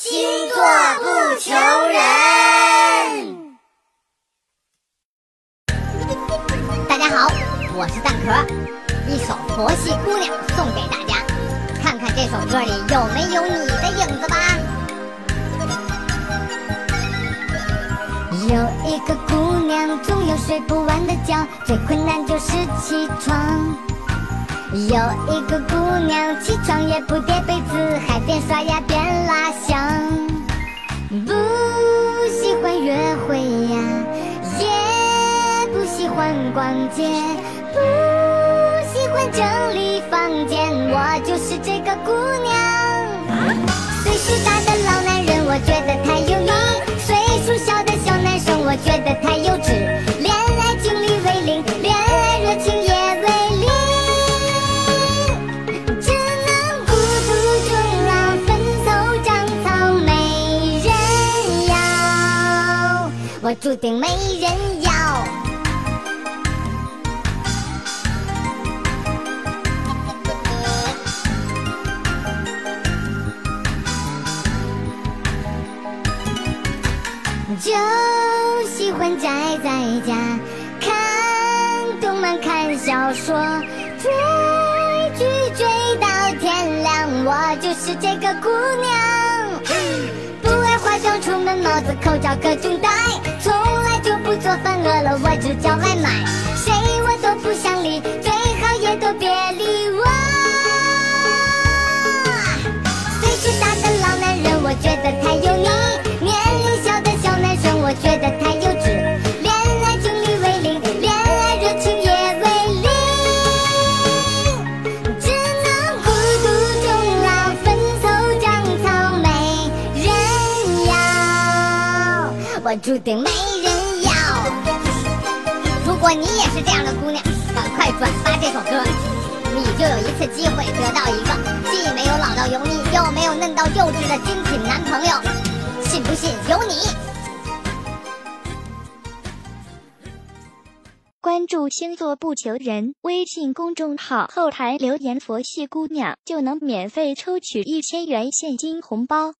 星座不求人。大家好，我是蛋壳，一首《佛系姑娘》送给大家，看看这首歌里有没有你的影子吧。有一个姑娘总有睡不完的觉，最困难就是起床。有一个姑娘起床也不叠被子，还边刷牙边拉响。不喜欢约会呀，也不喜欢逛街，不喜欢整理房间，我就是这个姑娘。岁数大的我注定没人要。就喜欢宅在家，看动漫、看小说，追剧追到天亮。我就是这个姑娘，不爱化妆，出门帽子、口罩各种戴，做饭，饿了我就叫外卖，谁我都不想理，最好也都别理我。岁数大的老男人，我觉得太油腻；年龄小的小男生，我觉得太幼稚。恋爱经历为零，恋爱热情也为零，只能孤独终老，分头长草没人要，我注定没人。如果你也是这样的姑娘，赶快转发这首歌，你就有一次机会得到一个既没有老到油腻，又没有嫩到幼稚的精品男朋友。信不信由你。关注星座不求人微信公众号，后台留言“佛系姑娘”就能免费抽取一千元现金红包。